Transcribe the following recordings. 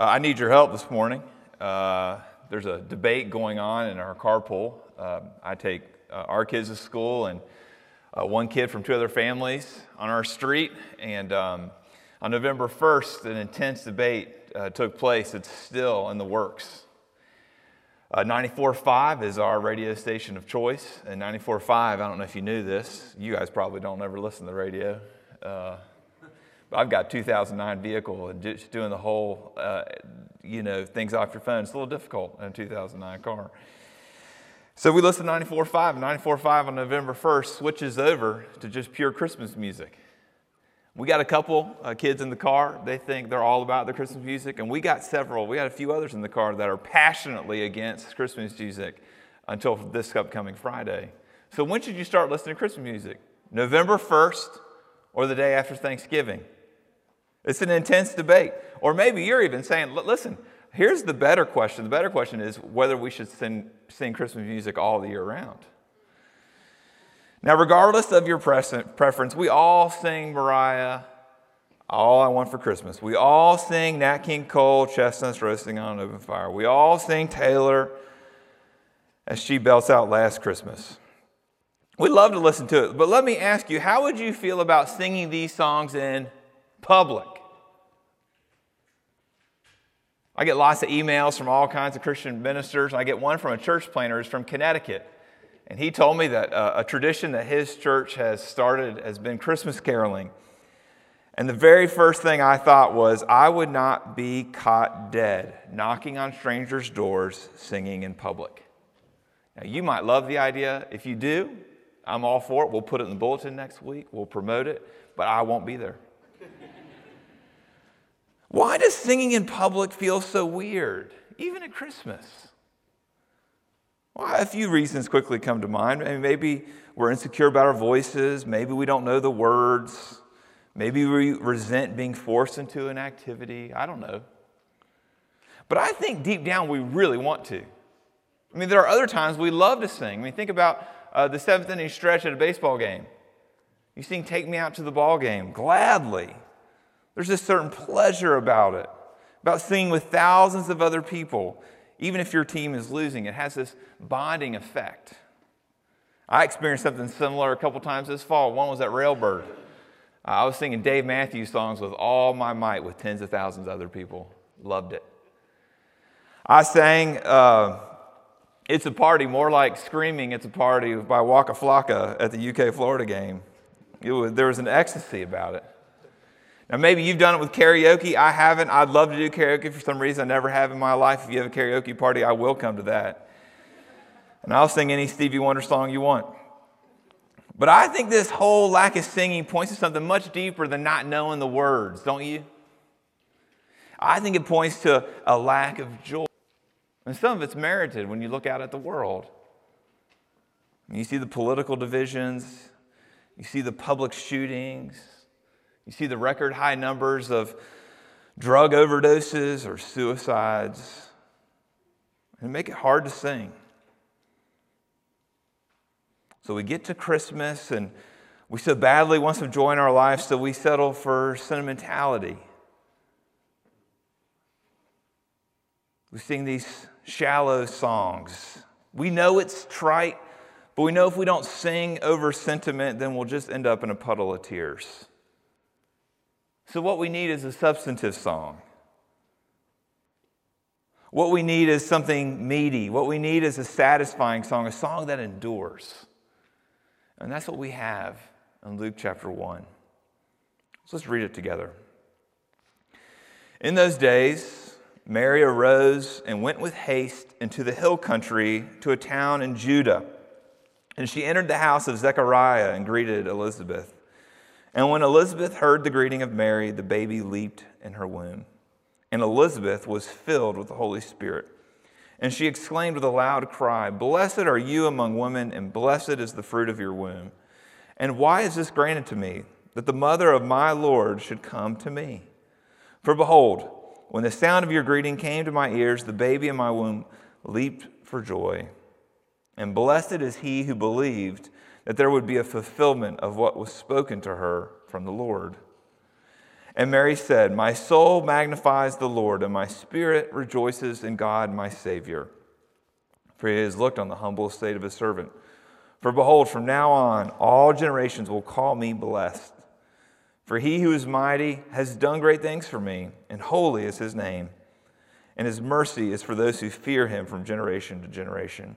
Uh, I need your help this morning. Uh, there's a debate going on in our carpool. Uh, I take uh, our kids to school and uh, one kid from two other families on our street. And um, on November 1st, an intense debate uh, took place. It's still in the works. Uh, 94.5 is our radio station of choice. And 94.5, I don't know if you knew this. You guys probably don't ever listen to the radio. I've got 2009 vehicle and just doing the whole, uh, you know, things off your phone. It's a little difficult in a 2009 car. So we listen to 94.5. 94.5 on November 1st switches over to just pure Christmas music. We got a couple uh, kids in the car. They think they're all about the Christmas music. And we got several, we got a few others in the car that are passionately against Christmas music until this upcoming Friday. So when should you start listening to Christmas music? November 1st or the day after Thanksgiving? It's an intense debate. Or maybe you're even saying, listen, here's the better question. The better question is whether we should sing, sing Christmas music all the year round. Now, regardless of your preference, we all sing Mariah, All I Want for Christmas. We all sing Nat King Cole, Chestnuts Roasting on an Open Fire. We all sing Taylor as she belts out Last Christmas. We love to listen to it, but let me ask you, how would you feel about singing these songs in public. I get lots of emails from all kinds of Christian ministers. I get one from a church planter who's from Connecticut. And he told me that uh, a tradition that his church has started has been Christmas caroling. And the very first thing I thought was, I would not be caught dead knocking on strangers' doors singing in public. Now, you might love the idea. If you do, I'm all for it. We'll put it in the bulletin next week, we'll promote it, but I won't be there. Why does singing in public feel so weird, even at Christmas? Well, a few reasons quickly come to mind. Maybe we're insecure about our voices. Maybe we don't know the words. Maybe we resent being forced into an activity. I don't know. But I think deep down we really want to. I mean, there are other times we love to sing. I mean, think about uh, the seventh inning stretch at a baseball game. You sing Take Me Out to the Ball Game gladly. There's a certain pleasure about it, about singing with thousands of other people, even if your team is losing. It has this bonding effect. I experienced something similar a couple times this fall. One was at Railbird. I was singing Dave Matthews songs with all my might with tens of thousands of other people. Loved it. I sang uh, It's a Party, more like screaming It's a Party by Waka Flocka at the UK Florida game. Was, there was an ecstasy about it. Now, maybe you've done it with karaoke. I haven't. I'd love to do karaoke for some reason. I never have in my life. If you have a karaoke party, I will come to that. And I'll sing any Stevie Wonder song you want. But I think this whole lack of singing points to something much deeper than not knowing the words, don't you? I think it points to a lack of joy. And some of it's merited when you look out at the world. You see the political divisions, you see the public shootings, you see the record high numbers of drug overdoses or suicides, and make it hard to sing. So we get to Christmas and we so badly want some joy in our lives, so we settle for sentimentality. We sing these shallow songs. We know it's trite, but we know if we don't sing over sentiment, then we'll just end up in a puddle of tears. So, what we need is a substantive song. What we need is something meaty. What we need is a satisfying song, a song that endures. And that's what we have in Luke chapter 1. So let's read it together. In those days, Mary arose and went with haste into the hill country to a town in Judah. And she entered the house of Zechariah and greeted Elizabeth. And when Elizabeth heard the greeting of Mary, the baby leaped in her womb. And Elizabeth was filled with the Holy Spirit. And she exclaimed with a loud cry, Blessed are you among women, and blessed is the fruit of your womb. And why is this granted to me, that the mother of my Lord should come to me? For behold, when the sound of your greeting came to my ears, the baby in my womb leaped for joy. And blessed is he who believed that there would be a fulfillment of what was spoken to her from the Lord. And Mary said, My soul magnifies the Lord, and my spirit rejoices in God my Savior. For he has looked on the humble estate of his servant. For behold, from now on, all generations will call me blessed. For he who is mighty has done great things for me, and holy is his name. And his mercy is for those who fear him from generation to generation.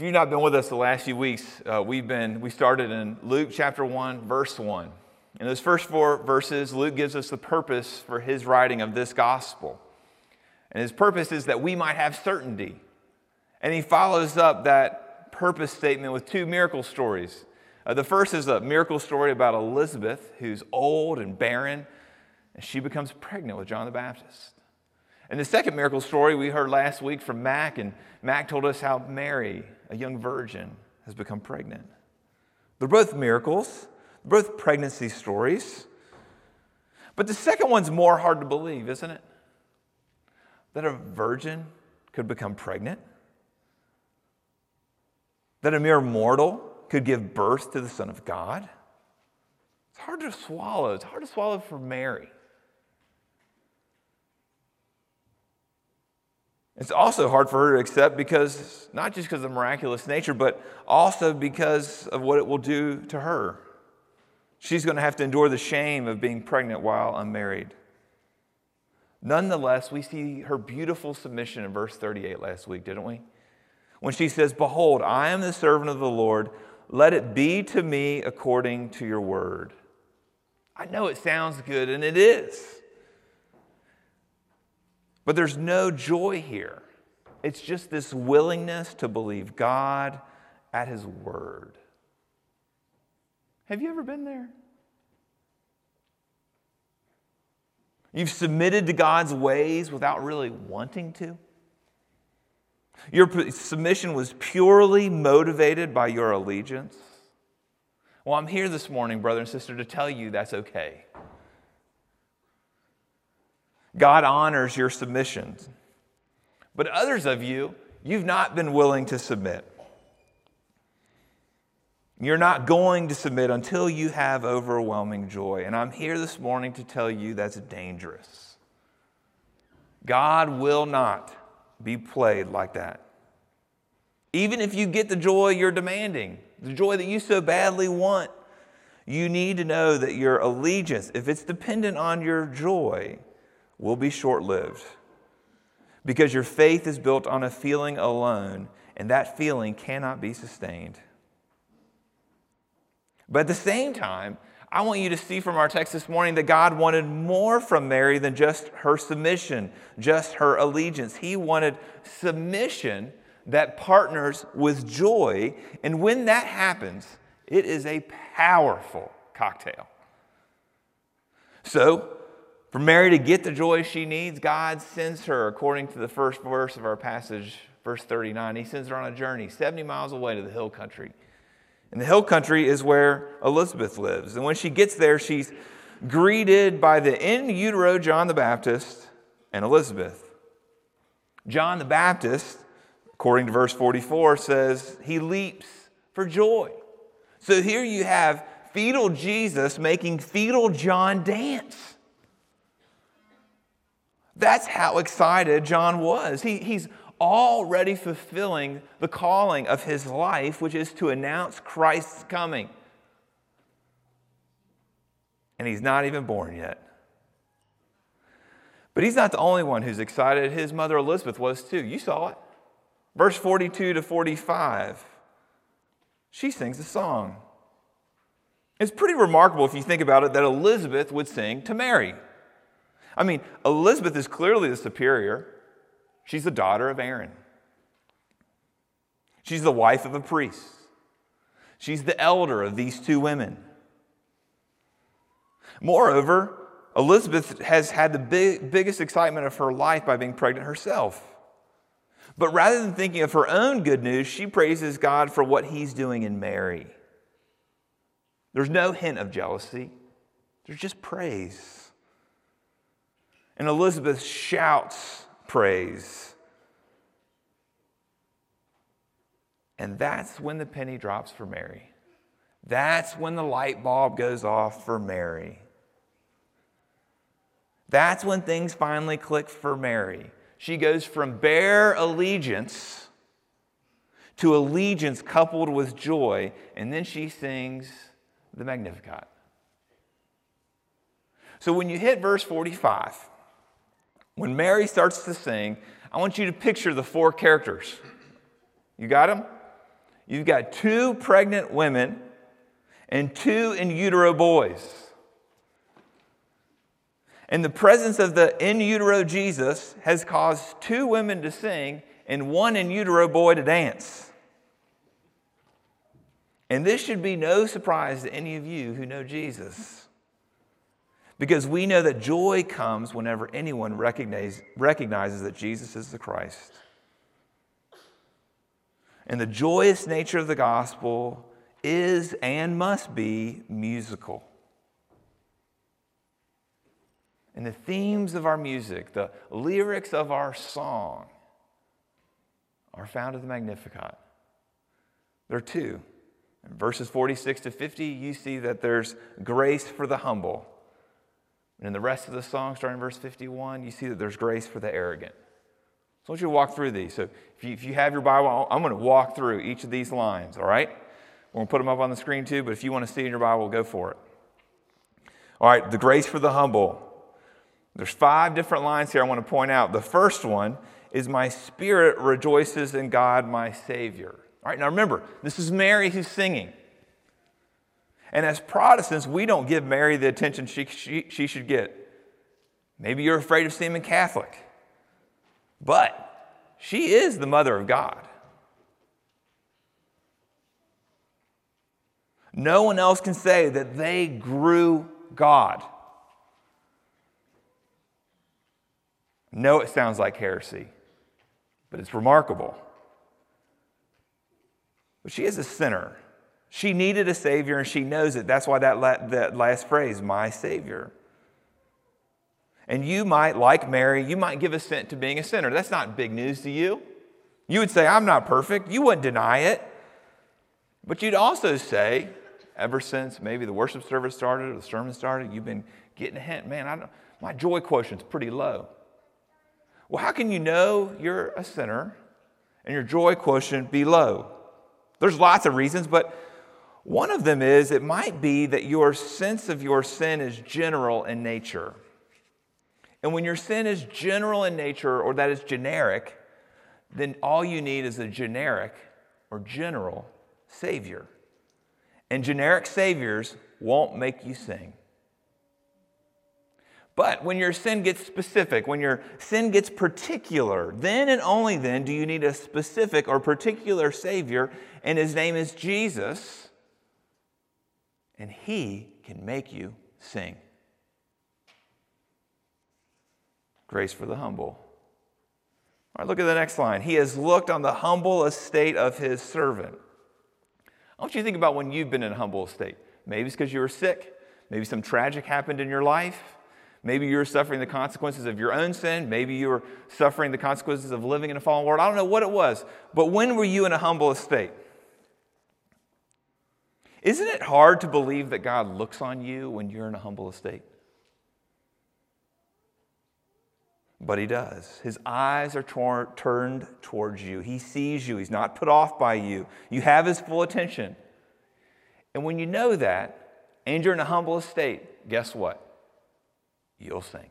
If you've not been with us the last few weeks, uh, we've been, we started in Luke chapter 1, verse 1. In those first four verses, Luke gives us the purpose for his writing of this gospel. And his purpose is that we might have certainty. And he follows up that purpose statement with two miracle stories. Uh, the first is a miracle story about Elizabeth, who's old and barren, and she becomes pregnant with John the Baptist. And the second miracle story we heard last week from Mac, and Mac told us how Mary, a young virgin, has become pregnant. They're both miracles, they're both pregnancy stories. But the second one's more hard to believe, isn't it? That a virgin could become pregnant? That a mere mortal could give birth to the Son of God? It's hard to swallow. It's hard to swallow for Mary. It's also hard for her to accept because, not just because of the miraculous nature, but also because of what it will do to her. She's going to have to endure the shame of being pregnant while unmarried. Nonetheless, we see her beautiful submission in verse 38 last week, didn't we? When she says, Behold, I am the servant of the Lord, let it be to me according to your word. I know it sounds good, and it is. But there's no joy here. It's just this willingness to believe God at his word. Have you ever been there? You've submitted to God's ways without really wanting to. Your submission was purely motivated by your allegiance. Well, I'm here this morning, brother and sister, to tell you that's okay. God honors your submissions. But others of you, you've not been willing to submit. You're not going to submit until you have overwhelming joy. And I'm here this morning to tell you that's dangerous. God will not be played like that. Even if you get the joy you're demanding, the joy that you so badly want, you need to know that your allegiance, if it's dependent on your joy, will be short lived. Because your faith is built on a feeling alone, and that feeling cannot be sustained. But at the same time, I want you to see from our text this morning that God wanted more from Mary than just her submission, just her allegiance. He wanted submission that partners with joy. And when that happens, it is a powerful cocktail. So, for Mary to get the joy she needs, God sends her, according to the first verse of our passage, verse 39, He sends her on a journey 70 miles away to the hill country. And the hill country is where Elizabeth lives. And when she gets there, she's greeted by the in utero John the Baptist and Elizabeth. John the Baptist, according to verse 44, says he leaps for joy. So here you have fetal Jesus making fetal John dance. That's how excited John was. He, he's already fulfilling the calling of his life, which is to announce Christ's coming. And he's not even born yet. But he's not the only one who's excited. His mother Elizabeth was too. You saw it. Verse 42 to 45, she sings a song. It's pretty remarkable if you think about it that Elizabeth would sing to Mary. I mean, Elizabeth is clearly the superior. She's the daughter of Aaron. She's the wife of a priest. She's the elder of these two women. Moreover, Elizabeth has had the big, biggest excitement of her life by being pregnant herself. But rather than thinking of her own good news, she praises God for what he's doing in Mary. There's no hint of jealousy, there's just praise. And Elizabeth shouts praise. And that's when the penny drops for Mary. That's when the light bulb goes off for Mary. That's when things finally click for Mary. She goes from bare allegiance to allegiance coupled with joy, and then she sings the Magnificat. So when you hit verse 45, when Mary starts to sing, I want you to picture the four characters. You got them? You've got two pregnant women and two in utero boys. And the presence of the in utero Jesus has caused two women to sing and one in utero boy to dance. And this should be no surprise to any of you who know Jesus. Because we know that joy comes whenever anyone recognize, recognizes that Jesus is the Christ. And the joyous nature of the gospel is and must be musical. And the themes of our music, the lyrics of our song, are found in the Magnificat. There are two. In verses 46 to 50, you see that there's grace for the humble. And in the rest of the song, starting in verse 51, you see that there's grace for the arrogant. So I want you to walk through these. So if you, if you have your Bible, I'm going to walk through each of these lines, all right? We're going to put them up on the screen too, but if you want to see in your Bible, go for it. All right, the grace for the humble. There's five different lines here I want to point out. The first one is My spirit rejoices in God, my Savior. All right, now remember, this is Mary who's singing. And as Protestants, we don't give Mary the attention she, she, she should get. Maybe you're afraid of seeming Catholic, but she is the mother of God. No one else can say that they grew God. No, it sounds like heresy, but it's remarkable. But she is a sinner. She needed a Savior, and she knows it. That's why that, la- that last phrase, my Savior. And you might, like Mary, you might give assent to being a sinner. That's not big news to you. You would say, I'm not perfect. You wouldn't deny it. But you'd also say, ever since maybe the worship service started or the sermon started, you've been getting a hint, man, I my joy quotient's pretty low. Well, how can you know you're a sinner and your joy quotient be low? There's lots of reasons, but one of them is it might be that your sense of your sin is general in nature. And when your sin is general in nature, or that is generic, then all you need is a generic or general Savior. And generic Saviors won't make you sing. But when your sin gets specific, when your sin gets particular, then and only then do you need a specific or particular Savior, and His name is Jesus, and He can make you sing. Grace for the humble. All right, look at the next line. He has looked on the humble estate of His servant. I want you to think about when you've been in a humble estate. Maybe it's because you were sick, maybe some tragic happened in your life. Maybe you're suffering the consequences of your own sin. Maybe you were suffering the consequences of living in a fallen world. I don't know what it was. But when were you in a humble estate? Isn't it hard to believe that God looks on you when you're in a humble estate? But He does. His eyes are tor- turned towards you. He sees you. He's not put off by you. You have His full attention. And when you know that, and you're in a humble estate, guess what? you'll sing.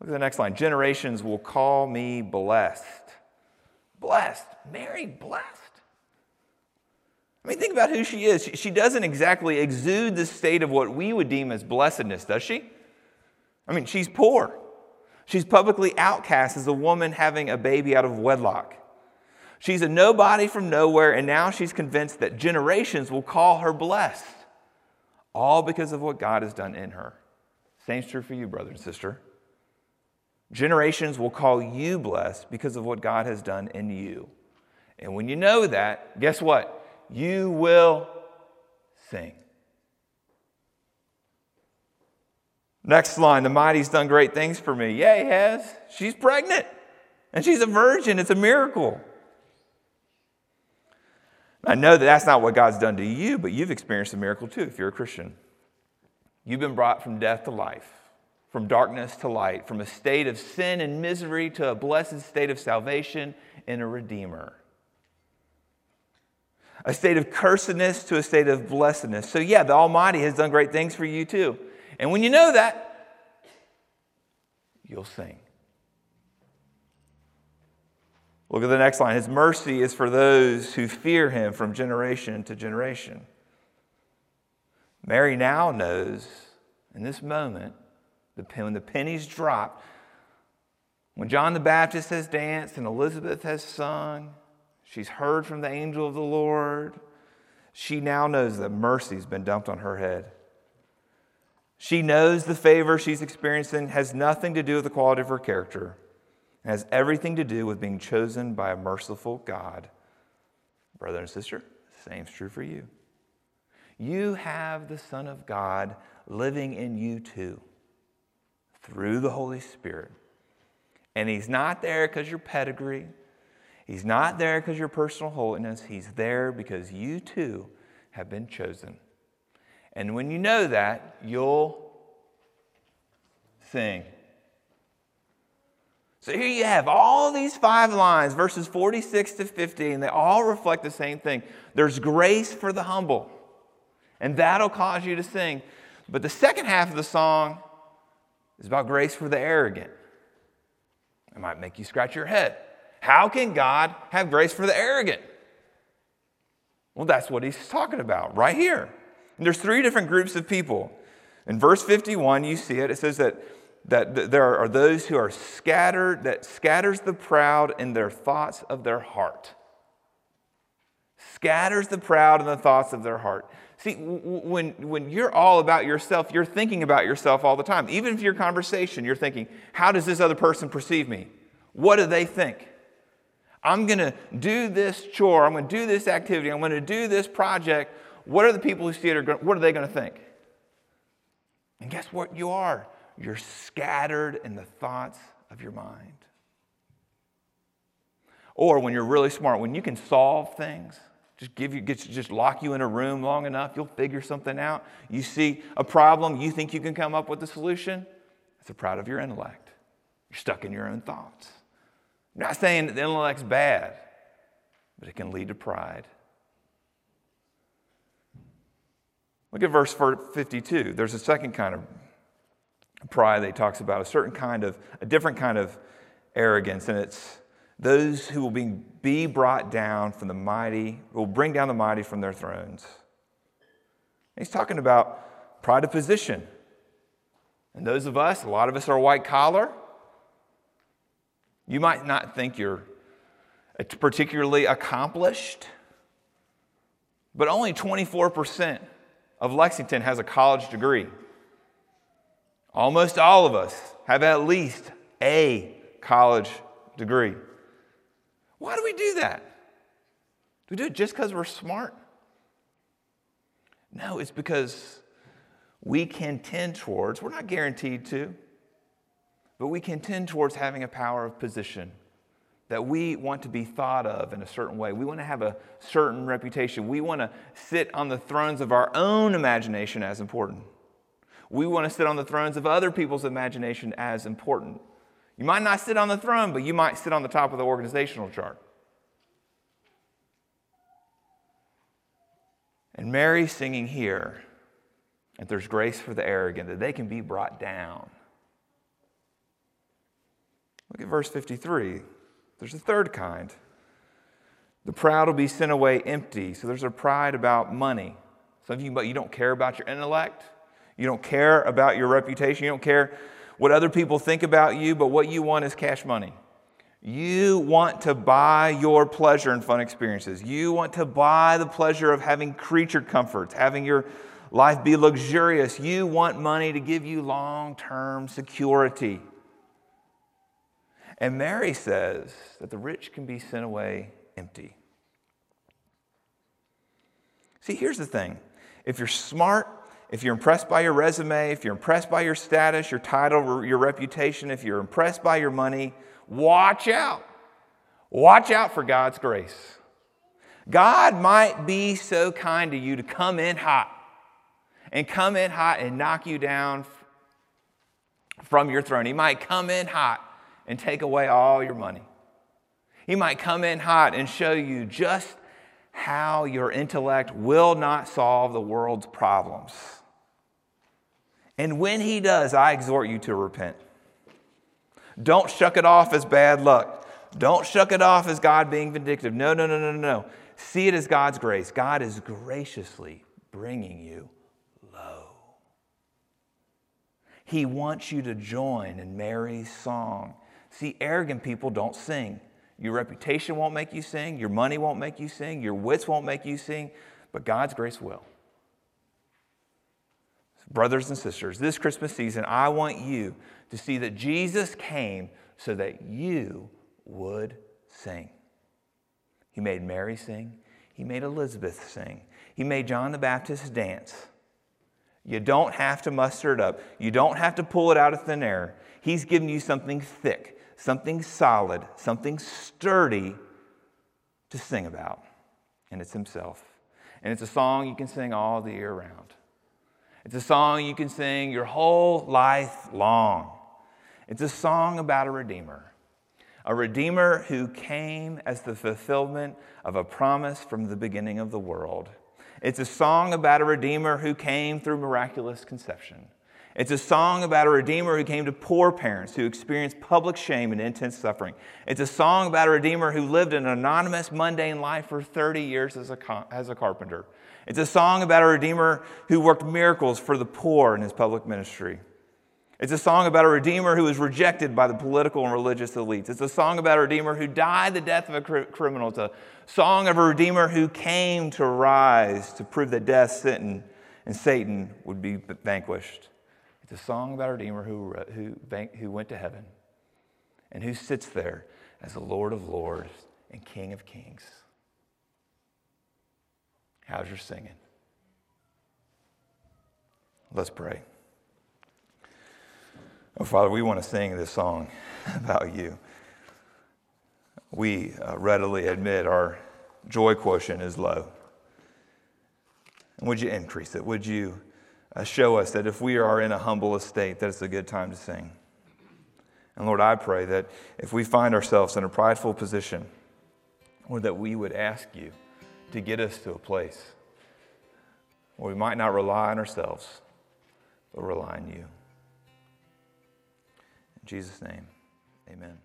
Look at the next line. Generations will call me blessed. Blessed. Mary, blessed. I mean, think about who she is. She, doesn't exactly exude the state of what we would deem as blessedness, does she? I mean, she's poor. She's publicly outcast as a woman having a baby out of wedlock. She's a nobody from nowhere, and now she's convinced that generations will call her blessed. all because of what God has done in her. Same's true for you, brother and sister. Generations will call you blessed because of what God has done in you. And when you know that, guess what? You will sing. Next line, the mighty's done great things for me. Yeah, he has. She's pregnant and she's a virgin. It's a miracle. I know that that's not what God's done to you, but you've experienced a miracle too if you're a Christian. You've been brought from death to life, from darkness to light, from a state of sin and misery to a blessed state of salvation in a Redeemer. A state of cursedness to a state of blessedness. So, yeah, the Almighty has done great things for you too. And when you know that, you'll sing. Look at the next line. His mercy is for those who fear him from generation to generation. Mary now knows in this moment, when the pennies drop, when John the Baptist has danced and Elizabeth has sung, she's heard from the angel of the Lord, she now knows that mercy's been dumped on her head. She knows the favor she's experiencing has nothing to do with the quality of her character. It has everything to do with being chosen by a merciful God. Brother and sister, same's true for you. You have the Son of God living in you too, through the Holy Spirit. And He's not there because your pedigree, He's not there because your personal holiness. He's there because you too have been chosen. And when you know that, you'll sing. So here you have all these five lines, verses 46 to 50, and they all reflect the same thing. There's grace for the humble, and that'll cause you to sing. But the second half of the song is about grace for the arrogant. It might make you scratch your head. How can God have grace for the arrogant? Well, that's what he's talking about right here. And there's three different groups of people. In verse 51, you see it. It says that that there are those who are scattered, that scatters the proud in their thoughts of their heart. Scatters the proud in the thoughts of their heart. See, when, when you're all about yourself, you're thinking about yourself all the time. Even if your conversation, you're thinking, how does this other person perceive me? What do they think? I'm going to do this chore. I'm going to do this activity. I'm going to do this project. What are the people who see it? Are, what are they going to think? And guess what? You are you're scattered in the thoughts of your mind. Or when you're really smart, when you can solve things, just give you just lock you in a room long enough, you'll figure something out. You see a problem, you think you can come up with a solution. That's a proud of your intellect. You're stuck in your own thoughts. I'm not saying that the intellect's bad, but it can lead to pride. Look at verse 52. There's a second kind of pride that he talks about, a certain kind of, a different kind of arrogance, and it's those who will be, be brought down from the mighty, will bring down the mighty from their thrones. He's talking about pride of position. And those of us, a lot of us are white collar. You might not think you're particularly accomplished, but only 24% of Lexington has a college degree. Almost all of us have at least a college degree. Why do we do that? Do we do it just because we're smart? No, it's because we can tend towards, we're not guaranteed to, but we can tend towards having a power of position that we want to be thought of in a certain way. We want to have a certain reputation. We want to sit on the thrones of our own imagination as important. We want to sit on the thrones of other people's imagination as important. You might not sit on the throne, but you might sit on the top of the organizational chart. And Mary singing here that there's grace for the arrogant, that they can be brought down. Look at verse 53. There's a third kind. The proud will be sent away empty. So there's a pride about money. Some of you, but you don't care about your intellect. You don't care about your reputation. You don't care what other people think about you, but what you want is cash money. You want to buy your pleasure and fun experiences. You want to buy the pleasure of having creature comforts, having your life be luxurious. You want money to give you long term security. And Mary says that the rich can be sent away empty. See, here's the thing if you're smart, if you're impressed by your resume, if you're impressed by your status, your title, your reputation, if you're impressed by your money, watch out. Watch out for God's grace. God might be so kind to you to come in hot and come in hot and knock you down from your throne. He might come in hot and take away all your money. He might come in hot and show you just how your intellect will not solve the world's problems. And when he does, I exhort you to repent. Don't shuck it off as bad luck. Don't shuck it off as God being vindictive. No, no, no, no, no. See it as God's grace. God is graciously bringing you low. He wants you to join in Mary's song. See, arrogant people don't sing. Your reputation won't make you sing. Your money won't make you sing. Your wits won't make you sing. But God's grace will. Brothers and sisters, this Christmas season, I want you to see that Jesus came so that you would sing. He made Mary sing, he made Elizabeth sing, he made John the Baptist dance. You don't have to muster it up, you don't have to pull it out of thin air. He's given you something thick, something solid, something sturdy to sing about, and it's Himself. And it's a song you can sing all the year round. It's a song you can sing your whole life long. It's a song about a Redeemer, a Redeemer who came as the fulfillment of a promise from the beginning of the world. It's a song about a Redeemer who came through miraculous conception. It's a song about a Redeemer who came to poor parents who experienced public shame and intense suffering. It's a song about a Redeemer who lived an anonymous, mundane life for 30 years as a, as a carpenter. It's a song about a Redeemer who worked miracles for the poor in his public ministry. It's a song about a Redeemer who was rejected by the political and religious elites. It's a song about a Redeemer who died the death of a criminal. It's a song of a Redeemer who came to rise to prove that death, sin, and Satan would be vanquished. A song about our Redeemer who, who, who went to heaven and who sits there as the Lord of Lords and King of Kings. How's your singing? Let's pray. Oh, Father, we want to sing this song about you. We uh, readily admit our joy quotient is low. And would you increase it? Would you Uh, show us that if we are in a humble estate, that it's a good time to sing. And Lord, I pray that if we find ourselves in a prideful position, or that we would ask you to get us to a place where we might not rely on ourselves, but rely on you. In Jesus' name, amen.